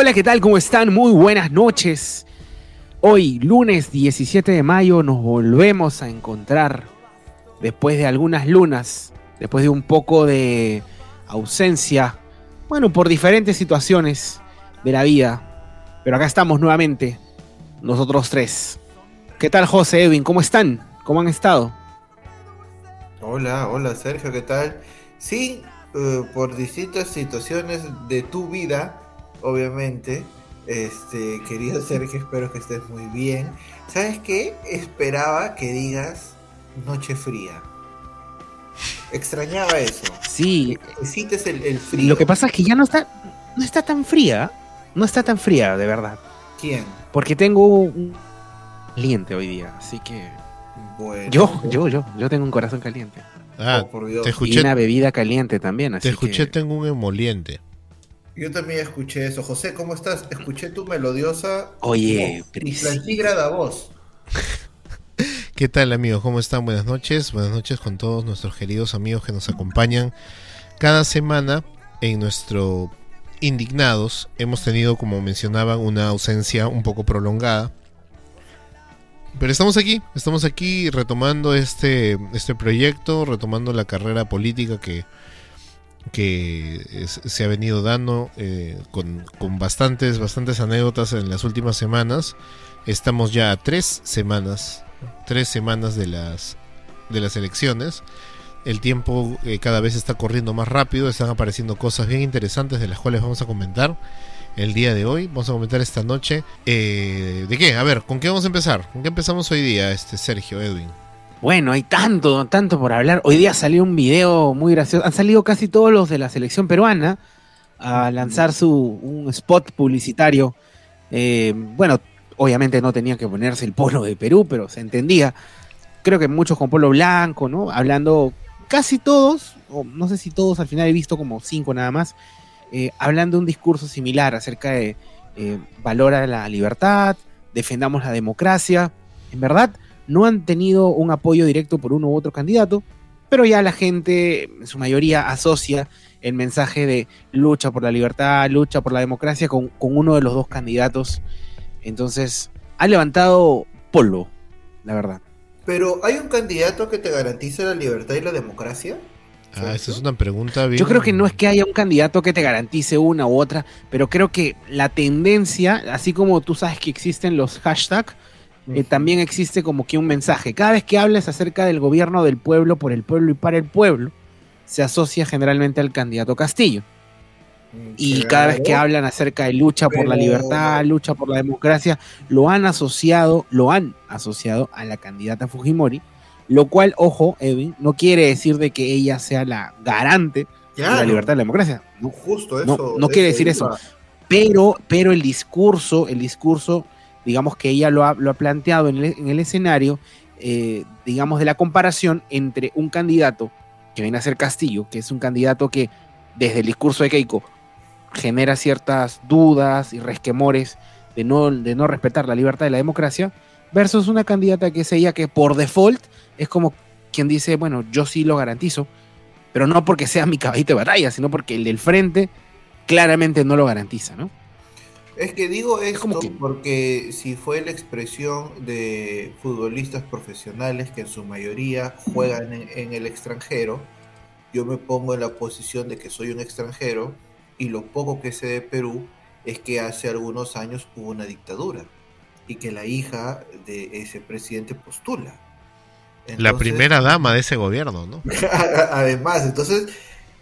Hola, ¿qué tal? ¿Cómo están? Muy buenas noches. Hoy, lunes 17 de mayo, nos volvemos a encontrar después de algunas lunas, después de un poco de ausencia, bueno, por diferentes situaciones de la vida. Pero acá estamos nuevamente, nosotros tres. ¿Qué tal, José Edwin? ¿Cómo están? ¿Cómo han estado? Hola, hola Sergio, ¿qué tal? Sí, eh, por distintas situaciones de tu vida, obviamente. Este, querido Sergio, espero que estés muy bien. ¿Sabes qué? Esperaba que digas noche fría. Extrañaba eso. Sí. Necesites el, el frío. Lo que pasa es que ya no está, no está tan fría. No está tan fría, de verdad. ¿Quién? Porque tengo un caliente hoy día, así que. Bueno. Yo, yo, yo, yo tengo un corazón caliente. Ah, Oh, por Dios. te Y una bebida caliente también, así te escuché, que- tengo un emoliente. Yo también escuché eso. José, ¿cómo estás? Escuché tu melodiosa Oye, Pris. plantígrada voz. ¿Qué tal amigos? ¿Cómo están? Buenas noches. Buenas noches con todos nuestros queridos amigos que nos acompañan cada semana en nuestro Indignados. Hemos tenido, como mencionaban, una ausencia un poco prolongada. Pero estamos aquí, estamos aquí retomando este, este proyecto, retomando la carrera política que, que se ha venido dando eh, con, con bastantes, bastantes anécdotas en las últimas semanas. Estamos ya a tres semanas, tres semanas de las, de las elecciones. El tiempo eh, cada vez está corriendo más rápido, están apareciendo cosas bien interesantes de las cuales vamos a comentar el día de hoy. Vamos a comentar esta noche. Eh, ¿De qué? A ver, ¿con qué vamos a empezar? ¿Con qué empezamos hoy día, este Sergio, Edwin? Bueno, hay tanto, tanto por hablar. Hoy día salió un video muy gracioso. Han salido casi todos los de la selección peruana a lanzar su un spot publicitario. Eh, bueno, obviamente no tenía que ponerse el polo de Perú, pero se entendía. Creo que muchos con polo blanco, ¿no? Hablando casi todos, o no sé si todos, al final he visto como cinco nada más, eh, hablando un discurso similar acerca de eh, valora la libertad, defendamos la democracia. En verdad, no han tenido un apoyo directo por uno u otro candidato, pero ya la gente, en su mayoría, asocia el mensaje de lucha por la libertad, lucha por la democracia con, con uno de los dos candidatos. Entonces, ha levantado polvo, la verdad. Pero ¿hay un candidato que te garantice la libertad y la democracia? Ah, esta es una pregunta bien... Yo creo que no es que haya un candidato que te garantice una u otra, pero creo que la tendencia, así como tú sabes que existen los hashtags, eh, también existe como que un mensaje. Cada vez que hables acerca del gobierno del pueblo, por el pueblo y para el pueblo, se asocia generalmente al candidato Castillo. Y cada vez que hablan acerca de lucha por la libertad, lucha por la democracia, lo han asociado, lo han asociado a la candidata Fujimori, lo cual, ojo, Edwin, no quiere decir de que ella sea la garante de la libertad y la democracia. No, Justo no, eso. no quiere decir iba. eso. pero, pero el discurso, el discurso, digamos que ella lo ha, lo ha planteado en el, en el escenario, eh, digamos, de la comparación entre un candidato que viene a ser Castillo, que es un candidato que desde el discurso de Keiko genera ciertas dudas y resquemores de no, de no respetar la libertad y la democracia, versus una candidata que es ella que por default es como quien dice, bueno, yo sí lo garantizo, pero no porque sea mi caballito de batalla, sino porque el del frente claramente no lo garantiza, ¿no? Es que digo esto como que- porque si fue la expresión de futbolistas profesionales que en su mayoría juegan en, en el extranjero, yo me pongo en la posición de que soy un extranjero y lo poco que sé de Perú es que hace algunos años hubo una dictadura y que la hija de ese presidente postula. La primera dama de ese gobierno, ¿no? Además, entonces,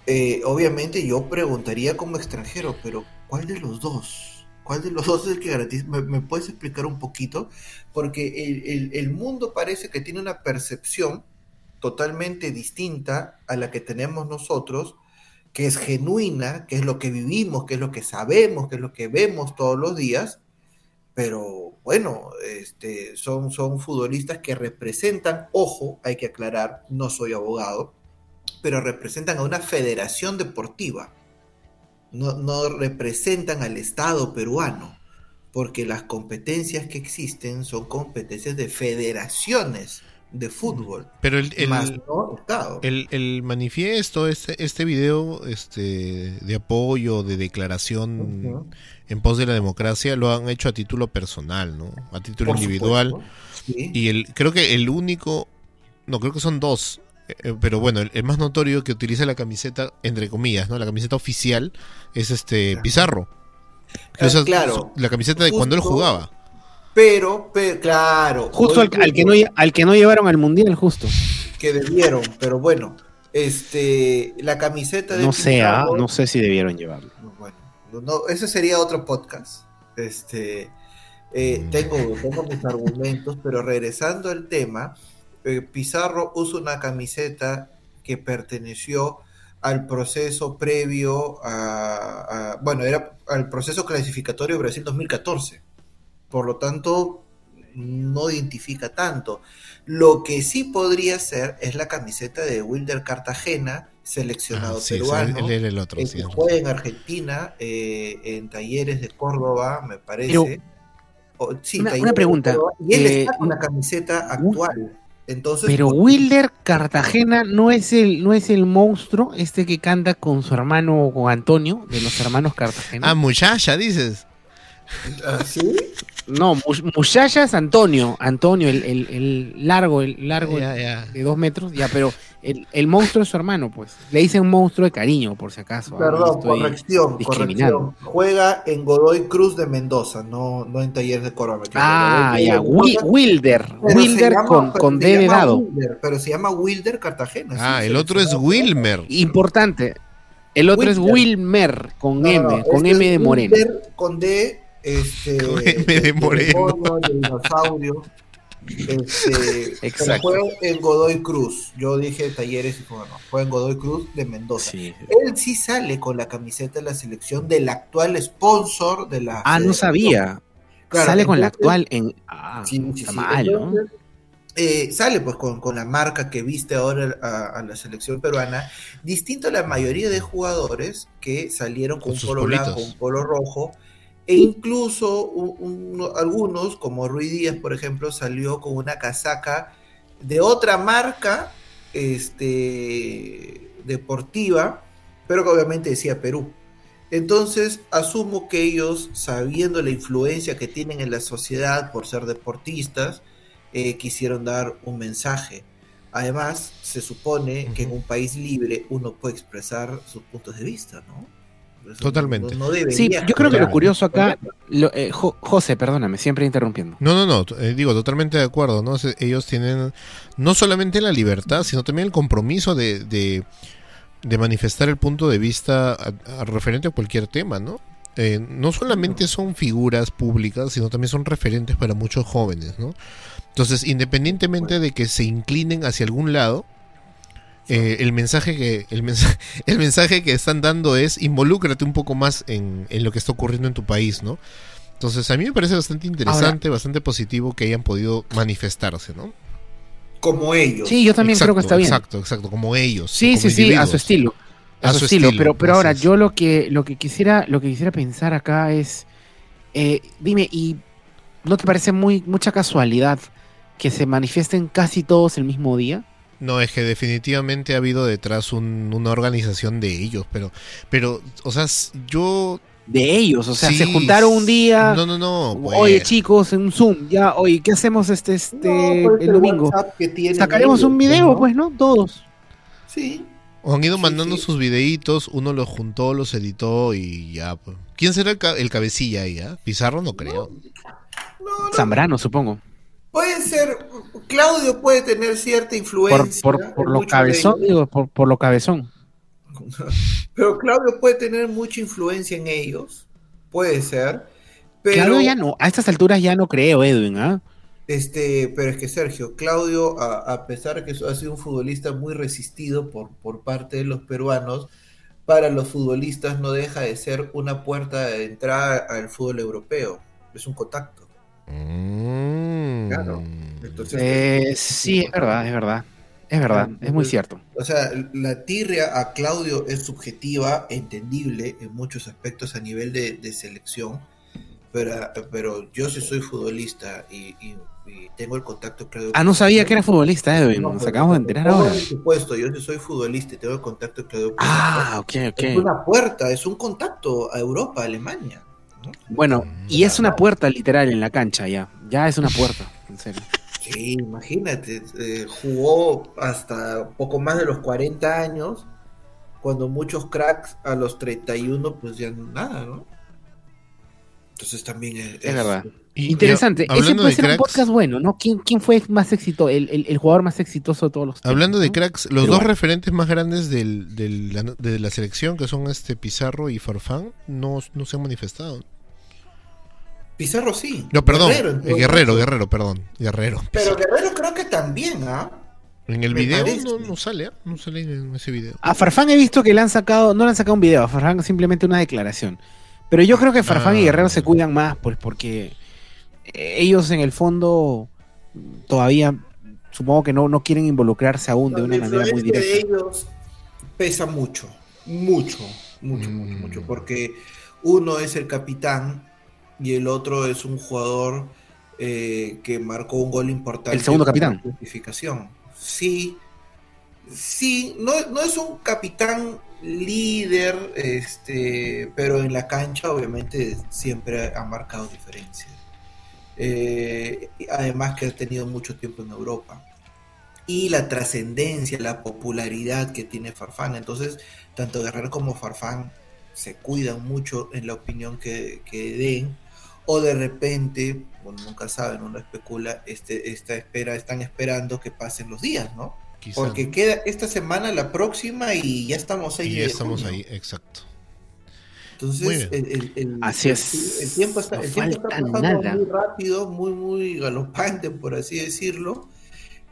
eh, obviamente yo preguntaría como extranjero, pero ¿cuál de los dos? ¿Cuál de los dos es el que garantiza? ¿Me, me puedes explicar un poquito? Porque el, el- el mundo parece que tiene una percepción totalmente distinta a la que tenemos nosotros, que es genuina, que es lo que vivimos, que es lo que sabemos, que es lo que vemos todos los días, pero bueno, este, son, son futbolistas que representan, ojo, hay que aclarar, no soy abogado, pero representan a una federación deportiva, no, no representan al Estado peruano, porque las competencias que existen son competencias de federaciones. de fútbol. Pero el, el, más no Estado. el, el manifiesto, este, este video este, de apoyo, de declaración en pos de la democracia, lo han hecho a título personal, ¿no? A título Por individual. Sí. Y el, creo que el único, no, creo que son dos, pero bueno, el, el más notorio que utiliza la camiseta, entre comillas, ¿no? La camiseta oficial es este. Pizarro. Usa claro. La camiseta de cuando él jugaba. Pero, pero, claro. Justo al, que no, al que no llevaron al mundial, justo. que debieron, pero bueno, este, la camiseta de No sé, ah, no sé si debieron llevarlo. Bueno, no, ese sería otro podcast. Este, eh, Mm. tengo, tengo mis argumentos, pero regresando al tema, eh, Pizarro usa una camiseta que perteneció al proceso previo a, a- bueno, era al proceso clasificatorio de Brasil 2014. Por lo tanto, no identifica tanto. Lo que sí podría ser es la camiseta de Wilder Cartagena, seleccionado Ah, sí, sí, peruano. él era el otro. Que juega en Argentina, eh, en Talleres de Córdoba, me parece. Pero- sí, Una- pregunta, y él eh, está con la camiseta actual. Entonces, Pero pues, Wilder Cartagena no es el no es el monstruo este que canta con su hermano con Antonio de los hermanos Cartagena. Ah, muchacha, dices. ¿ah, ¿sí? no, Mu- Muchacha es Antonio, Antonio el, el- el largo, el largo Ya, ya. de dos metros, ya, pero el, el monstruo es su hermano, pues. Le dicen monstruo de cariño, por si acaso. ah, Perdón, estoy- corrección, corrección. Juega en Godoy Cruz de Mendoza, no, no en Talleres de equivoco. Ah, Godoy ya, Wilder, Wilder llama- con, con D de dado. Wilder, pero se llama Wilder Cartagena. sí, Ah, el otro es Wilmer. Importante. El otro es. Wilmer con No, M, no, con este M de Moreno. Wilder Con D, este. Con M de Moreno. mono, de dinosaurio. Este, Exacto. juega en Godoy Cruz. Yo dije Talleres y fue, no, juega en Godoy Cruz de Mendoza. Sí. Él sí sale con la camiseta de la selección del actual sponsor de la. Ah, no sabía. Claro, Sale con la actual en. Ah, Sí, sí, está sí. mal, ¿no? Eh, sale pues con, con la marca que viste ahora a, a la selección peruana, distinto a la mayoría de jugadores que salieron con, Con un polo blanco, un polo rojo, e incluso un- un- algunos, como Ruiz Díaz, por ejemplo, salió con una casaca de otra marca este, deportiva, pero que obviamente decía Perú. Entonces, asumo que ellos, sabiendo la influencia que tienen en la sociedad por ser deportistas, eh, quisieron dar un mensaje. Además, se supone que en un país libre uno puede expresar sus puntos de vista, ¿no? Totalmente. no- no debería Sí, yo creo que lo curioso acá. lo- eh, Jo- José, perdóname, siempre interrumpiendo. No, no, no, eh, digo, totalmente de acuerdo, ¿no? Ellos tienen no solamente la libertad, sino también el compromiso de, de, de manifestar el punto de vista a- a referente a cualquier tema, ¿no? Eh, no solamente son figuras públicas, sino también son referentes para muchos jóvenes, ¿no? Entonces, independientemente de que se inclinen hacia algún lado, eh, el mensaje que el mensaje, el mensaje que están dando es involúcrate un poco más en, en lo que está ocurriendo en tu país, ¿no? Entonces, a mí me parece bastante interesante, bastante positivo que hayan podido manifestarse, ¿no? Como ellos. Sí, yo también Exacto, creo que está bien. Exacto, exacto, como ellos. Sí, como sí, sí, a su estilo. A, A su, su estilo. estilo, Pero, pero ahora, yo lo que, lo que quisiera, lo que quisiera pensar acá es, eh, dime, ¿y no te parece muy mucha casualidad que se manifiesten casi todos el mismo día? No, es que definitivamente ha habido detrás un- una organización de ellos, pero, pero, o sea, yo... De ellos, o sea, sí, se juntaron un día. No, no, no. pues, Oye, chicos, en un Zoom, ya, oye, ¿qué hacemos este, este No, pues, el domingo? Sacaremos ellos, un video, pues, ¿no? Todos. Sí. O han ido Sí, mandando sí. sus videitos, uno los juntó, los editó y ya. Pues. ¿Quién será el, ca- el cabecilla ahí? ah? Pizarro no creo. No, no, Zambrano, supongo. Puede ser. Claudio puede tener cierta influencia. por, lo cabezón, digo, por, por lo cabezón. Pero Claudio puede tener mucha influencia en ellos. Puede ser. Pero, Claro, ya no. A estas alturas ya no creo, Edwin, ¿ah? este, pero es que Sergio, Claudio, a, a pesar de que ha sido un futbolista muy resistido por, por parte de los peruanos, para los futbolistas no deja de ser una puerta de entrada al fútbol europeo. Es un contacto. Mm. Claro. Entonces, Eh, sí, es verdad, es verdad. Es verdad, es muy cierto. O sea, la tirria a Claudio es subjetiva, entendible en muchos aspectos a nivel de, de selección, pero, pero yo sí soy futbolista y, tengo el contacto Claudio Ah, no sabía que era futbolista, Edwin, nos pues, acabamos de enterar ahora. Por supuesto, yo sí soy futbolista y tengo el contacto Claudio Ah, ok, ok. Es una puerta, es un contacto a Europa, a Alemania. Bueno, y es una puerta literal en la cancha ya, ya es una puerta, en serio. Sí, imagínate, eh, jugó hasta poco más de los 40 años, cuando muchos cracks a los 31 pues ya nada, ¿no? Entonces también es, verdad. Interesante. Ese puede ser un podcast bueno, ¿no? ¿Quién, quién fue más éxito, el, el, jugador más exitoso de todos los tiempos? Hablando de cracks, los dos referentes más grandes del, del, de la selección, que son este Pizarro y Farfán, no, no se han manifestado. Pizarro sí. No, perdón. Guerrero, Guerrero, Guerrero, perdón. Guerrero. Pero Guerrero creo que también, ¿ah? En el video no, sale, ¿ah? no sale en ese video. A Farfán he visto que le han sacado, no le han sacado un video, a Farfán simplemente una declaración. Pero yo creo que Farfán y ah. Guerrero se cuidan más, pues porque ellos en el fondo todavía supongo que no, no quieren involucrarse aún de una manera muy directa. De ellos pesa mucho, mucho, mucho, mucho, mucho, mm. porque uno es el capitán y el otro es un jugador eh, que marcó un gol importante. El segundo capitán. Clasificación. Sí, sí, no, no es un capitán líder, este, pero en la cancha obviamente siempre ha marcado diferencias. Eh, además que ha tenido mucho tiempo en Europa. Y la trascendencia, la popularidad que tiene Farfán. Entonces, tanto Guerrero como Farfán se cuidan mucho en la opinión que, den. O de repente, bueno, nunca saben, uno especula, este, esta espera, están esperando que pasen los días, ¿no? Porque queda esta semana, la próxima y ya estamos ahí. Y ya estamos ahí, exacto. Entonces, el, así es. El tiempo está, el tiempo está pasando muy rápido, muy, muy galopante, por así decirlo.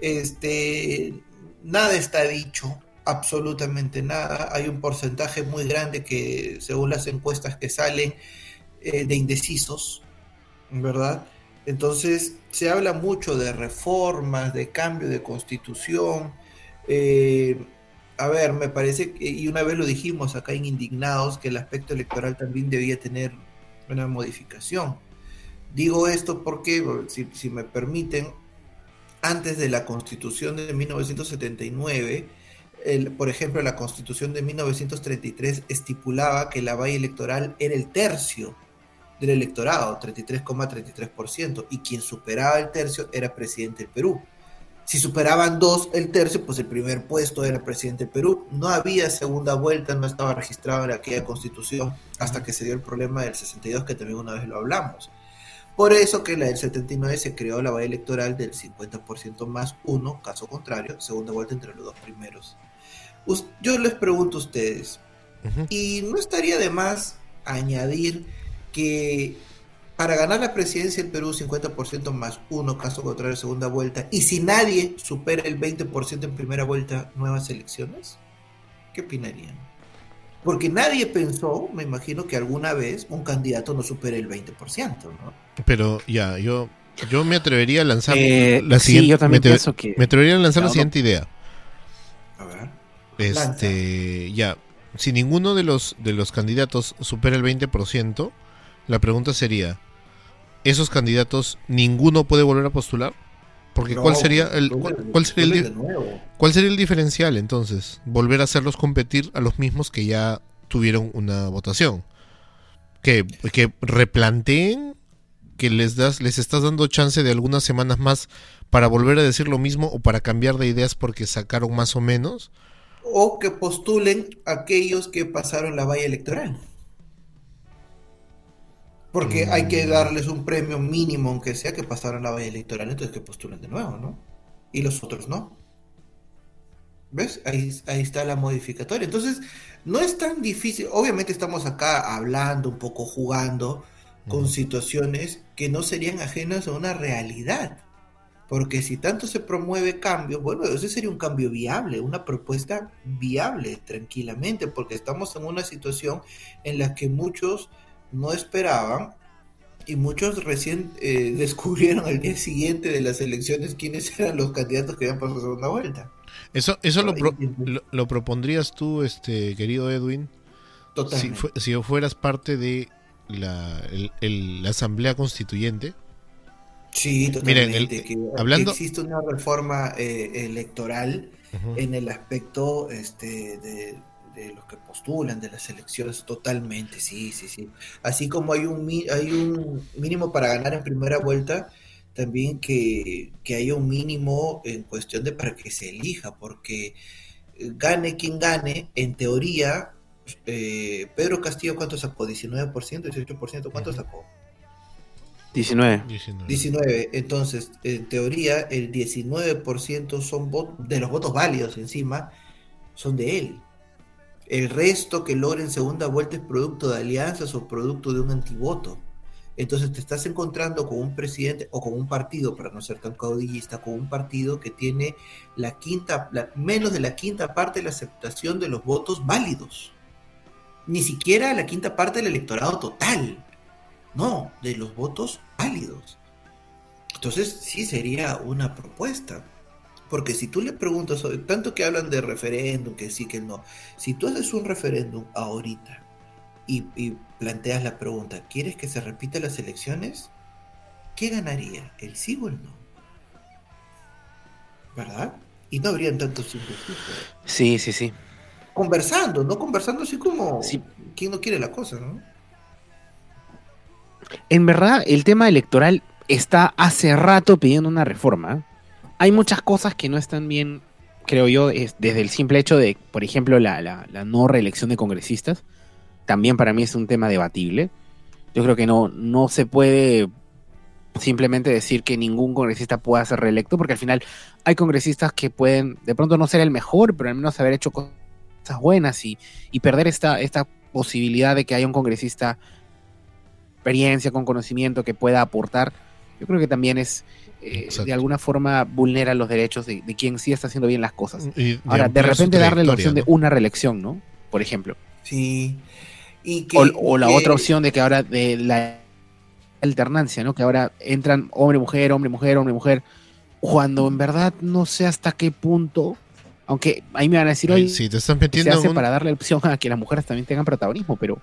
Este, nada está dicho, absolutamente nada. Hay un porcentaje muy grande que, según las encuestas que salen, eh, de indecisos, ¿verdad? Entonces, se habla mucho de reformas, de cambio de constitución. Eh, a ver, me parece, que, y una vez lo dijimos acá en Indignados, que el aspecto electoral también debía tener una modificación. Digo esto porque, si, me permiten, antes de la constitución de 1979, el, por ejemplo, la constitución de 1933 estipulaba que la valla electoral era el tercio del electorado, 33,33%, y quien superaba el tercio era presidente del Perú. Si superaban dos el tercio, pues el primer puesto era presidente del Perú. No había segunda vuelta, no estaba registrado en aquella constitución hasta que se dio el problema del 62, que también una vez lo hablamos. Por eso que la del 79 se creó la valla electoral del 50% más uno, caso contrario, segunda vuelta entre los dos primeros. Yo les pregunto a ustedes, ¿y no estaría de más añadir que para ganar la presidencia del Perú 50% más uno, caso contrario, segunda vuelta, y si nadie supera el 20% en primera vuelta, nuevas elecciones? ¿Qué opinarían? Porque nadie pensó, me imagino que alguna vez un candidato no supere el 20%, ¿no? Pero ya, yo, yo me atrevería a lanzar eh, la siguiente. yo también me, pienso que me atrevería a lanzar la siguiente idea. A ver. Este, ya, si ninguno de los de los candidatos supera el 20%, la pregunta sería, esos candidatos ninguno puede volver a postular? Porque ¿cuál sería el cuál, sería el cuál sería el diferencial entonces? Volver a hacerlos competir a los mismos que ya tuvieron una votación. Que, que replanteen que les das les estás dando chance de algunas semanas más para volver a decir lo mismo o para cambiar de ideas porque sacaron más o menos o que postulen aquellos que pasaron la valla electoral porque hay que mm. darles un premio mínimo, aunque sea que pasaron la valla electoral, entonces que postulen de nuevo, ¿no? Y los otros no. ¿Ves? Ahí, ahí está la modificatoria. Entonces, no es tan difícil. Obviamente estamos acá hablando, un poco jugando con situaciones que no serían ajenas a una realidad. Porque si tanto se promueve cambio, bueno, ese sería un cambio viable, una propuesta viable, tranquilamente, porque estamos en una situación en la que muchos no esperaban y muchos recién eh, descubrieron al día siguiente de las elecciones quiénes eran los candidatos que iban por la segunda vuelta. Eso, eso lo, lo, propondrías tú, este querido Edwin, Si, si fueras parte de la, la Asamblea Constituyente. Sí, totalmente. Miren, hablando... existe una reforma eh, electoral en el aspecto este, de, los que postulan, de las elecciones, totalmente, sí, sí, sí. Así como hay un, hay un mínimo para ganar en primera vuelta, también que, que haya un mínimo en cuestión de para que se elija, porque gane quien gane, en teoría, eh, Pedro Castillo, ¿cuánto sacó? ¿19%? ¿18%? ¿Cuánto sacó? 19. 19. Entonces, en teoría, el 19% son de los votos válidos encima, son de él. El resto que logra en segunda vuelta es producto de alianzas o producto de un antivoto. Entonces te estás encontrando con un presidente o con un partido, para no ser tan caudillista, con un partido que tiene la quinta, menos de la quinta parte de la aceptación de los votos válidos. Ni siquiera la quinta parte del electorado total. No, de los votos válidos. Entonces sí sería una propuesta. Porque si tú le preguntas, tanto que hablan de referéndum, que sí, que no, si tú haces un referéndum ahorita y, planteas la pregunta, ¿quieres que se repita las elecciones? ¿Qué ganaría? ¿El sí o el no? ¿Verdad? Y no habrían tantos indecisos. Sí, sí, sí. Conversando, ¿no? Conversando así como sí. quien no quiere la cosa, ¿no? En verdad, el tema electoral está hace rato pidiendo una reforma. Hay muchas cosas que no están bien, creo yo, desde el simple hecho de, por ejemplo, la, la no reelección de congresistas también para mí es un tema debatible. Yo creo que no, no se puede simplemente decir que ningún congresista pueda ser reelecto, porque al final hay congresistas que pueden de pronto no ser el mejor, pero al menos haber hecho cosas buenas y, perder esta, esta posibilidad de que haya un congresista experiencia, con conocimiento que pueda aportar, yo creo que también es eh, de alguna forma vulnera los derechos de, quien sí está haciendo bien las cosas. Ahora, de repente darle la opción de una reelección, ¿no? Por ejemplo. Sí, o, la otra opción de que ahora de la alternancia, ¿no? Que ahora entran hombre, mujer, hombre, mujer, hombre, mujer, cuando en verdad no sé hasta qué punto, aunque ahí me van a decir hoy, si te están metiendo se hace para darle opción a que las mujeres también tengan protagonismo, pero...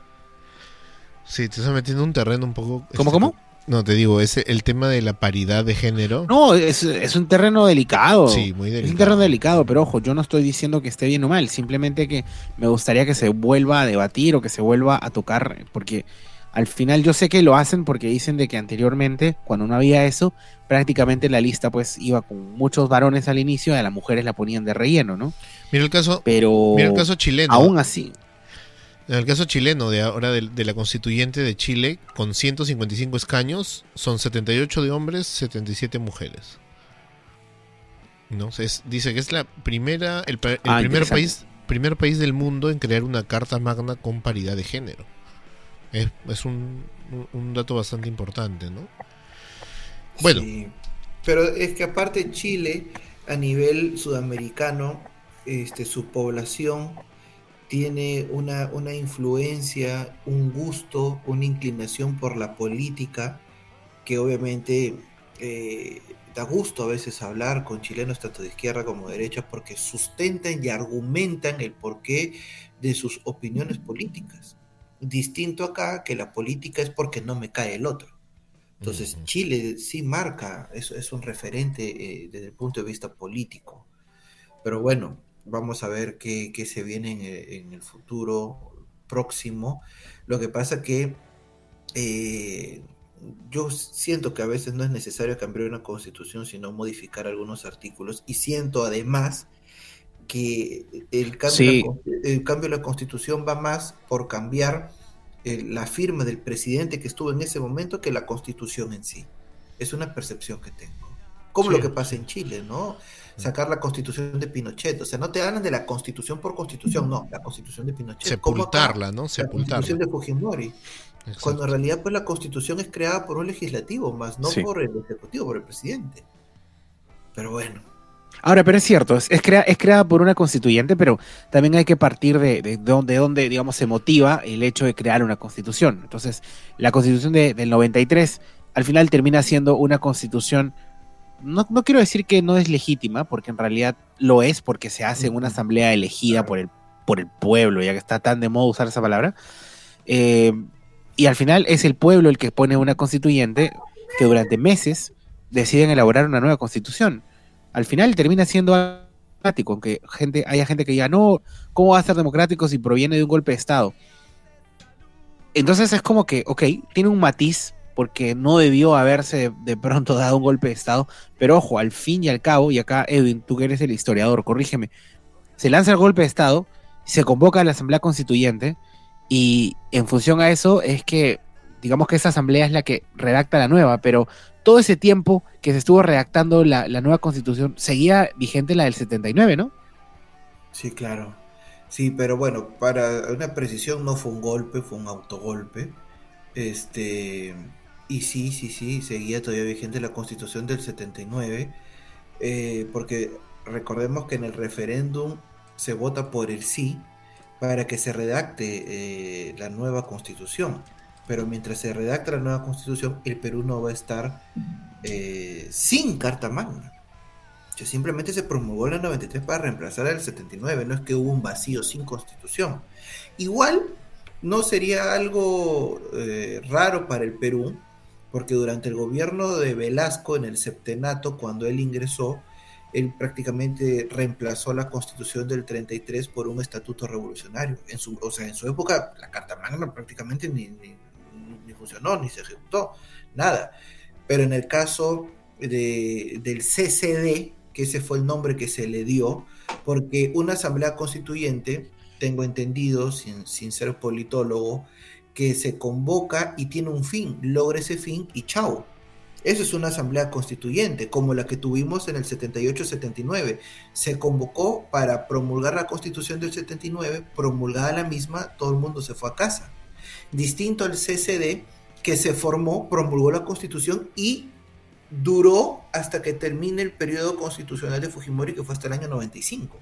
Sí, te están metiendo un terreno un poco... ¿Cómo, este, cómo? No, te digo, es el tema de la paridad de género. No, es, un terreno delicado. Sí, muy delicado. Es un terreno delicado, pero ojo, yo no estoy diciendo que esté bien o mal, simplemente que me gustaría que se vuelva a debatir o que se vuelva a tocar, porque al final yo sé que lo hacen porque dicen de que anteriormente, cuando no había eso, prácticamente la lista pues iba con muchos varones al inicio y a las mujeres la ponían de relleno, ¿no? Mira el caso, pero mira el caso chileno. Aún así. En el caso chileno, de ahora de, la constituyente de Chile, con 155 escaños, son 78 de hombres, 77 mujeres. ¿No? dice que es la primera, el, ah, primer país, primer país del mundo en crear una carta magna con paridad de género. Es, un, dato bastante importante, ¿no? Bueno. Pero es que aparte Chile, a nivel sudamericano, este, su población tiene una, una influencia, un gusto, una inclinación por la política, que obviamente eh, da gusto a veces hablar con chilenos tanto de izquierda como de derecha porque sustentan y argumentan el porqué de sus opiniones políticas. Distinto acá que la política es porque no me cae el otro. Entonces Chile sí marca, es, es un referente eh, desde el punto de vista político. Pero bueno, Vamos a ver qué, se viene en el, futuro próximo. Lo que pasa que eh, yo siento que a veces no es necesario cambiar una constitución, sino modificar algunos artículos. Y siento además que el cambio, el cambio de la constitución va más por cambiar eh, la firma del presidente que estuvo en ese momento que la constitución en sí. Es una percepción que tengo. Como lo que pasa en Chile, ¿no? Sacar la constitución de Pinochet. O sea, no te hablan de la constitución por constitución, no, la constitución de Pinochet. Sepultarla, ¿no? Sepultarla. La constitución de Fujimori. Cuando en realidad pues la constitución es creada por un legislativo, más no por el ejecutivo, por el presidente. Pero bueno. Ahora, pero es cierto, es, es, creada por una constituyente, pero también hay que partir de, de, donde, digamos, se motiva el hecho de crear una constitución. Entonces, la constitución del 93 al final termina siendo una constitución no, quiero decir que no es legítima, porque en realidad lo es, porque se hace en una asamblea elegida por el, por el pueblo, ya que está tan de moda usar esa palabra. Eh, Y al final es el pueblo el que pone una constituyente que durante meses deciden elaborar una nueva constitución. Al final termina siendo democrático, aunque gente, haya gente que diga, no, ¿cómo va a ser democrático si proviene de un golpe de Estado? Entonces es como que, ok, tiene un matiz porque no debió haberse de pronto dado un golpe de Estado, pero ojo, al fin y al cabo, y acá Edwin, tú que eres el historiador, corrígeme, se lanza el golpe de Estado, se convoca a la Asamblea Constituyente, y en función a eso es que, digamos que esa Asamblea es la que redacta la nueva, pero todo ese tiempo que se estuvo redactando la, la nueva Constitución, seguía vigente la del 79, ¿no? Sí, claro. Sí, pero bueno, para una precisión no fue un golpe, fue un autogolpe. Este, y sí, sí, sí, seguía todavía vigente la constitución del 79, eh, porque recordemos que en el referéndum se vota por el sí para que se redacte eh, la nueva constitución. Pero mientras se redacta la nueva constitución, el Perú no va a estar eh, sin Carta Magna. simplemente se promulgó la 93 para reemplazar el 79, no es que hubo un vacío sin constitución. Igual no sería algo raro para el Perú porque durante el gobierno de Velasco en el septenato, cuando él ingresó, él prácticamente reemplazó la constitución del 33 por un estatuto revolucionario. En su, o sea, en su época la Carta Magna prácticamente ni, funcionó, ni se ejecutó, nada. Pero en el caso de, del CCD, que ese fue el nombre que se le dio, porque una asamblea constituyente, tengo entendido, sin, sin ser politólogo, que se convoca y tiene un fin, logra ese fin y chao. Eso es una asamblea constituyente, como la que tuvimos en el 78-79. Se convocó para promulgar la constitución del 79, promulgada la misma, todo el mundo se fue a casa. Distinto al CCD, que se formó, promulgó la constitución y duró hasta que termine el periodo constitucional de Fujimori, que fue hasta el año 95.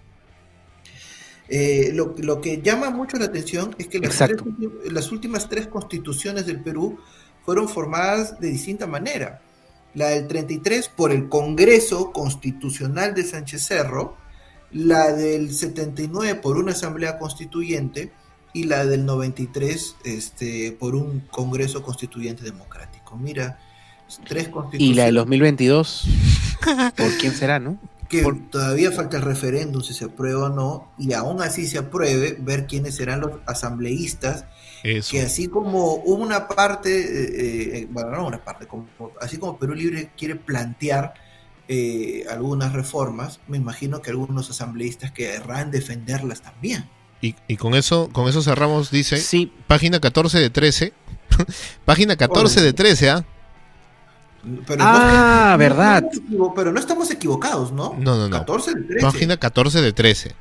Eh, lo, que llama mucho la atención es que las, últimas tres constituciones del Perú fueron formadas de distinta manera. La del 33 por el Congreso Constitucional de Sánchez Cerro, la del 79 por una Asamblea Constituyente y la del 93 este, por un Congreso Constituyente Democrático. Mira, tres constituciones. Y la del 2022, ¿por quién será, no? Que todavía falta el referéndum si se aprueba o no, y aún así se apruebe, ver quiénes serán los asambleístas, que así como una parte, eh, eh, bueno, no una parte, como, así como Perú Libre quiere plantear eh, algunas reformas, me imagino que algunos asambleístas querrán defenderlas también. Y, y con eso con eso cerramos, dice, sí. página 14 de 13, página 14 de 13, ¿ah? Ah, verdad. pero no estamos equivocados, ¿no? No, no, no. 14 de 13. Página 14 de 13.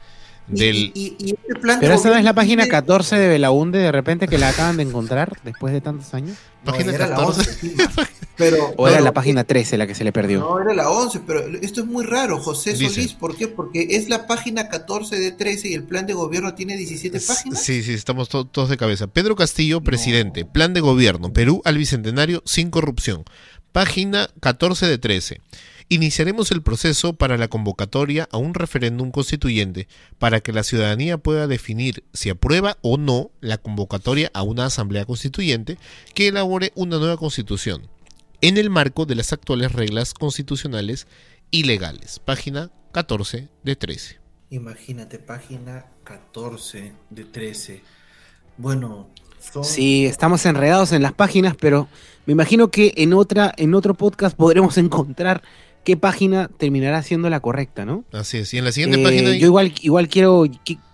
Del... Este pero esa no es la página 14 de Belaunde de repente que la acaban de encontrar después de tantos años. página 14. pero, o era la página 13 la que se le perdió. No, era la 11, pero esto es muy raro, José Solís. ¿Por qué? Porque es la página 14 de 13 y el plan de gobierno tiene 17 páginas. Sí, sí, estamos todos de cabeza. Pedro Castillo, presidente. Plan de gobierno. Perú al bicentenario sin corrupción. Página 14 de 13. Iniciaremos el proceso para la convocatoria a un referéndum constituyente para que la ciudadanía pueda definir si aprueba o no la convocatoria a una asamblea constituyente que elabore una nueva constitución en el marco de las actuales reglas constitucionales y legales. Página 14 de 13. Imagínate, página 14 de 13. Bueno, Sí, estamos enredados en las páginas, pero me imagino que en otra, en otro podcast podremos encontrar qué página terminará siendo la correcta, ¿no? Así es. Y en la siguiente eh, página. Yo igual, igual quiero,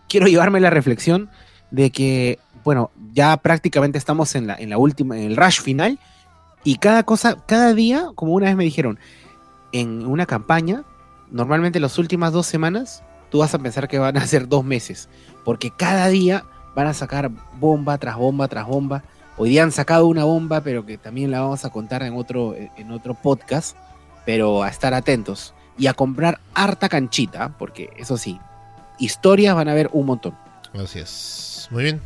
quiero llevarme la reflexión de que, bueno, ya prácticamente estamos en la, en la última, en el rush final. Y cada cosa, cada día, como una vez me dijeron, en una campaña, normalmente las últimas dos semanas, tú vas a pensar que van a ser dos meses. Porque cada día van a sacar bomba tras bomba tras bomba. Hoy día han sacado una bomba, pero que también la vamos a contar en otro, en otro podcast. Pero a estar atentos y a comprar harta canchita, porque eso sí, historias van a haber un montón. Así es. Muy bien.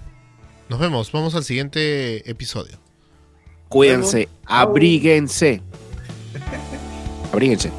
Nos vemos. Vamos al siguiente episodio. Cuídense. Abríguense. Abríguense.